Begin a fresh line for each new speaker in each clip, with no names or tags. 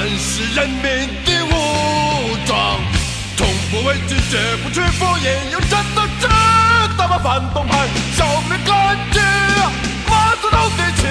们是人民的武装，从不畏惧，绝不屈服，也有战斗志，打败反动派，消灭干净，马祖头的旗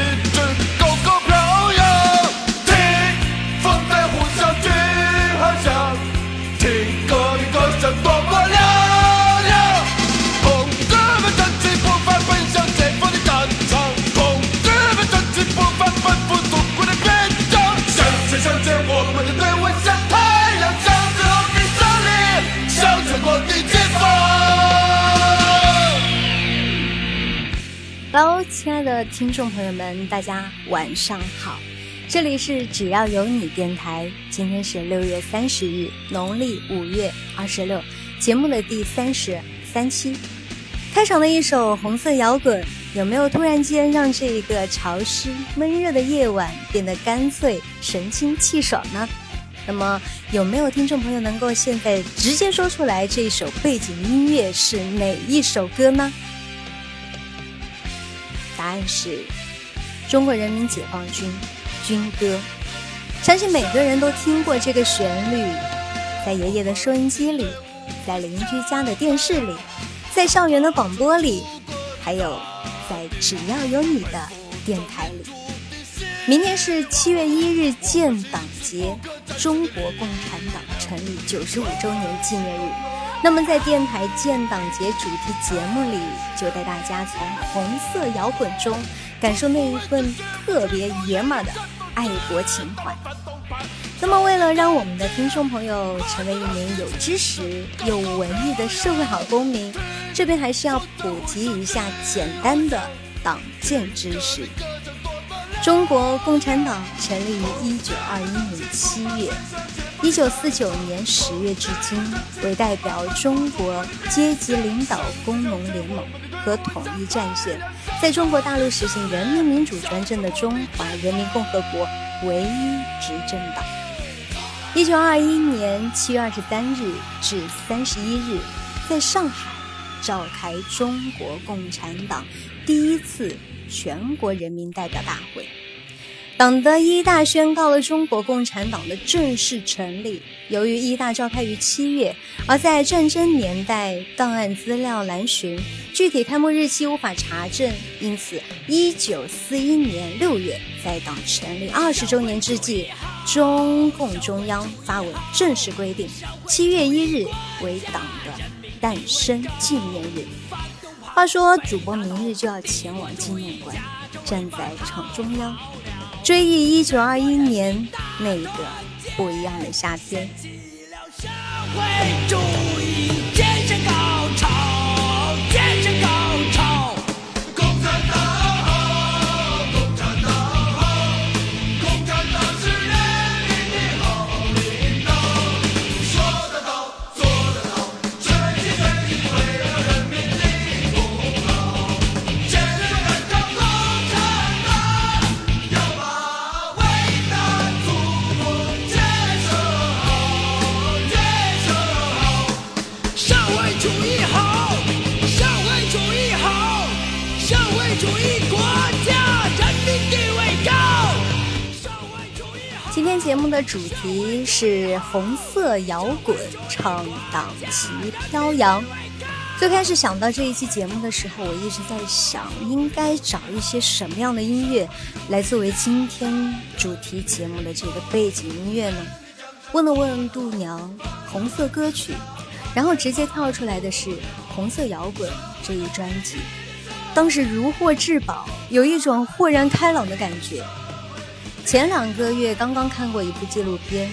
亲爱的听众朋友们，大家晚上好，这里是只要有你电台，今天是六月三十日，农历五月二十六，节目的第三十三期。开场的一首红色摇滚，有没有突然间让这一个潮湿闷热的夜晚变得干脆神清气爽呢？那么有没有听众朋友能够现在直接说出来这一首背景音乐是哪一首歌呢？答案是中国人民解放军军歌。相信每个人都听过这个旋律，在爷爷的收音机里，在邻居家的电视里，在校园的广播里，还有在只要有你的电台里。明天是七月一日建党节，中国共产党成立九十五周年纪念日。那么在电台建党节主题节目里，就带大家从红色摇滚中感受那一份特别爷们的爱国情怀。那么，为了让我们的听众朋友成为一名有知识、有文艺的社会好公民，这边还是要普及一下简单的党建知识。中国共产党成立于一九二一年七月，一九四九年十月至今，为代表中国阶级领导工农联盟和统一战线，在中国大陆实行人民民主专政的中华人民共和国唯一执政党。一九二一年七月二十三日至三十一日，在上海召开中国共产党第一次全国人民代表大会。党的一大宣告了中国共产党的正式成立。由于一大召开于七月，而在战争年代档案资料难寻，具体开幕日期无法查证，因此，一九四一年六月，在党成立二十周年之际，中共中央发文正式规定，七月一日为党的诞生纪念日。话说，主播明日就要前往纪念馆，站在场中央。追忆一九二一年那个不一样的夏天。题是红色摇滚，唱党旗飘扬。最开始想到这一期节目的时候，我一直在想，应该找一些什么样的音乐来作为今天主题节目的这个背景音乐呢？问了问度娘，红色歌曲，然后直接跳出来的是《红色摇滚》这一专辑。当时如获至宝，有一种豁然开朗的感觉。前两个月刚刚看过一部纪录片《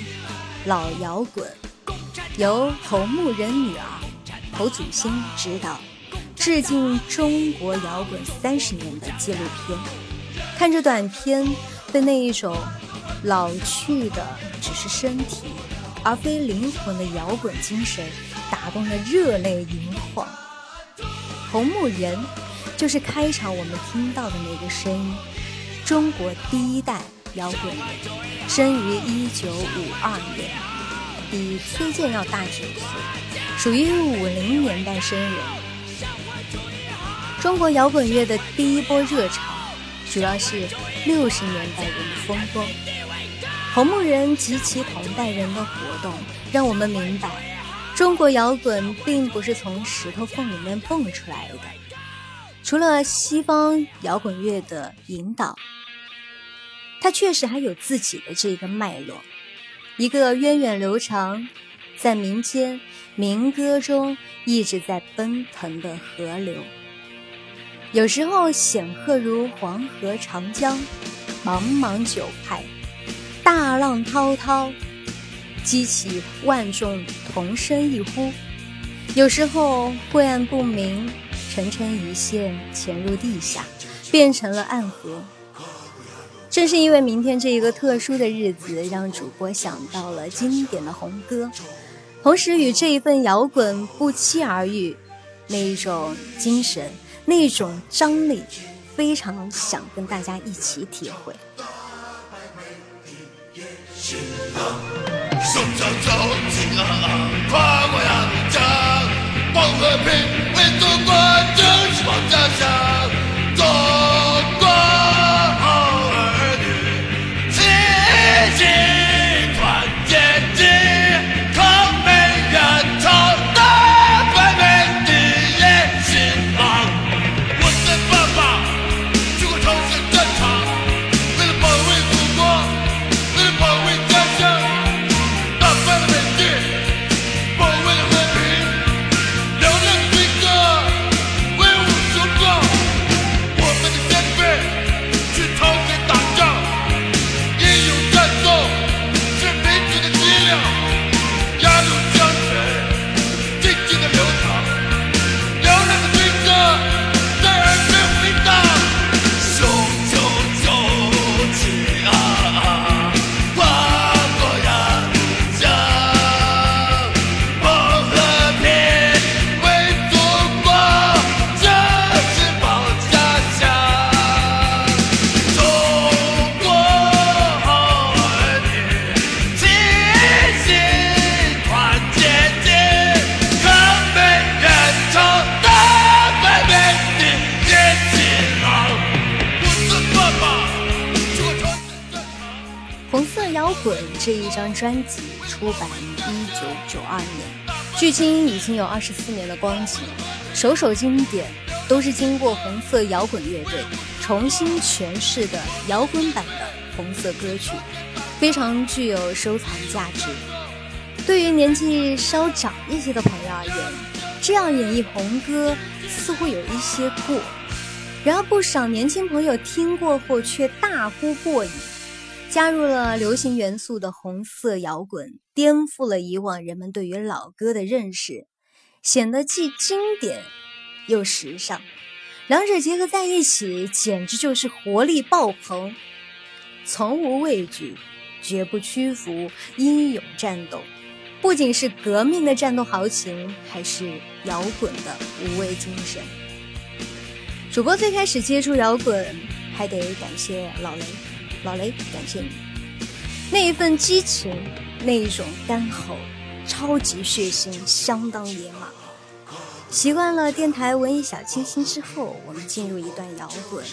老摇滚》，由侯牧人女儿侯祖欣执导，致敬中国摇滚三十年的纪录片。看着短片，被那一种老去的只是身体，而非灵魂的摇滚精神打动的热泪盈眶。侯牧人就是开场我们听到的那个声音，中国第一代摇滚，生于一九五二年，比崔健要大九岁，属于五零年代生人。中国摇滚乐的第一波热潮，主要是六十年代人的风光。红木人及其同代人的活动，让我们明白，中国摇滚并不是从石头缝里面蹦出来的。除了西方摇滚乐的引导，它确实还有自己的这个脉络，一个源远流长，在民间民歌中一直在奔腾的河流。有时候显赫如黄河长江，茫茫九派，大浪滔滔，激起万众同声一呼；有时候晦暗不明，沉沉一线潜入地下，变成了暗河。正是因为明天这一个特殊的日子，让主播想到了经典的红歌，同时与这一份摇滚不期而遇，那一种精神。那一种张力，非常想跟大家一起体会。
手掌着急啊，跨过阳江，保和平，为祖国，争取梦家乡，
这一张专辑出版于一九九二年，距今已经有二十四年的光景。首首经典都是经过红色摇滚乐队重新诠释的摇滚版的红色歌曲，非常具有收藏价值。对于年纪稍长一些的朋友而言，这样演绎红歌似乎有一些过；然而不少年轻朋友听过后却大呼过瘾。加入了流行元素的红色摇滚，颠覆了以往人们对于老歌的认识，显得既经典又时尚。两者结合在一起，简直就是活力爆棚，从无畏惧，绝不屈服，英勇战斗。不仅是革命的战斗豪情，还是摇滚的无畏精神。主播最开始接触摇滚，还得感谢老雷。老雷，感谢你那一份激情，那一种干吼，超级血腥，相当野马。习惯了电台文艺小清新之后，我们进入一段摇滚，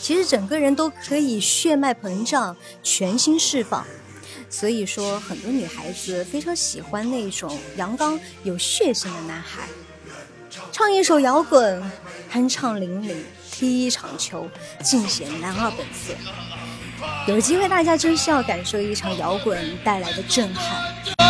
其实整个人都可以血脉膨胀，全心释放。所以说，很多女孩子非常喜欢那种阳刚有血性的男孩。唱一首摇滚，酣畅淋漓，踢一场球，尽显男二本色。有机会，大家真是要感受一场摇滚带来的震撼。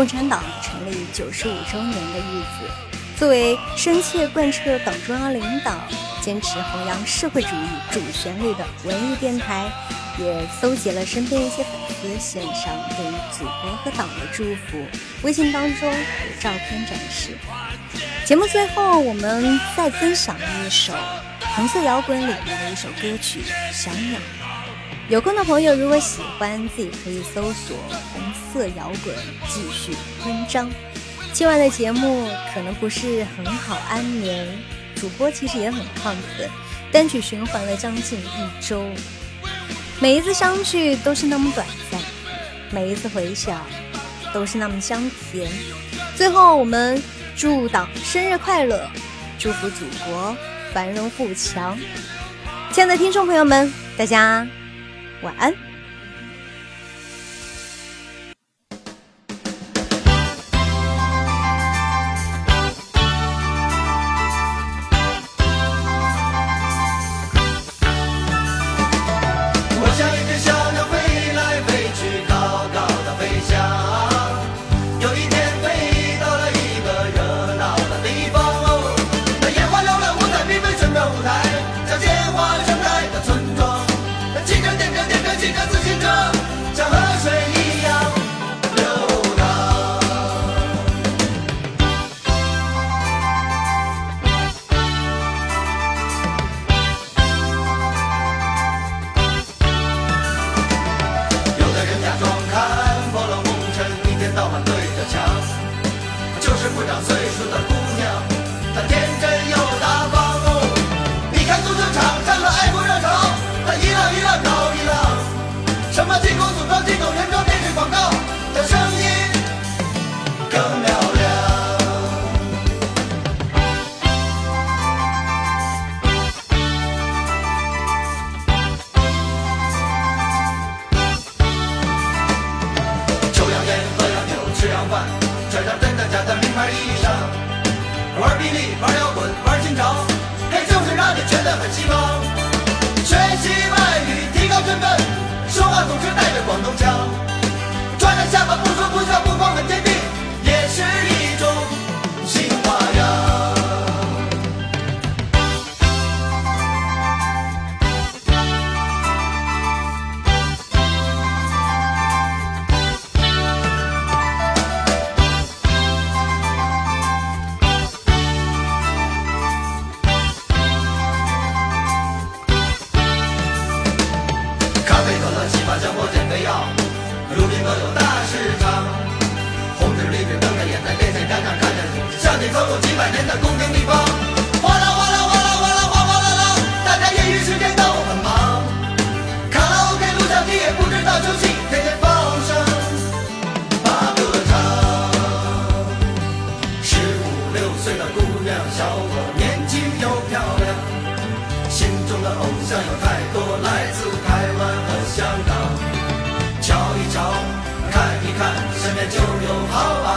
共产党成立九十五周年的日子，作为深切贯彻党中央领导、坚持弘扬社会主义主旋律的文艺电台，也搜集了身边一些粉丝献上对于祖国和党的祝福。微信当中有照片展示。节目最后，我们再分享一首红色摇滚里面的一首歌曲《小鸟》。有空的朋友，如果喜欢，自己可以搜索“红色摇滚”继续昆章。今晚的节目可能不是很好安眠，主播其实也很亢奋，单曲循环了将近一周，每一次相聚都是那么短暂，每一次回想都是那么香甜。最后，我们祝党生日快乐，祝福祖国繁荣富强。亲爱的听众朋友们，大家。晚安。
有大市场红纸绿纸瞪着眼在电线杆上看着你像你走过几百年的宫廷地方。就有好好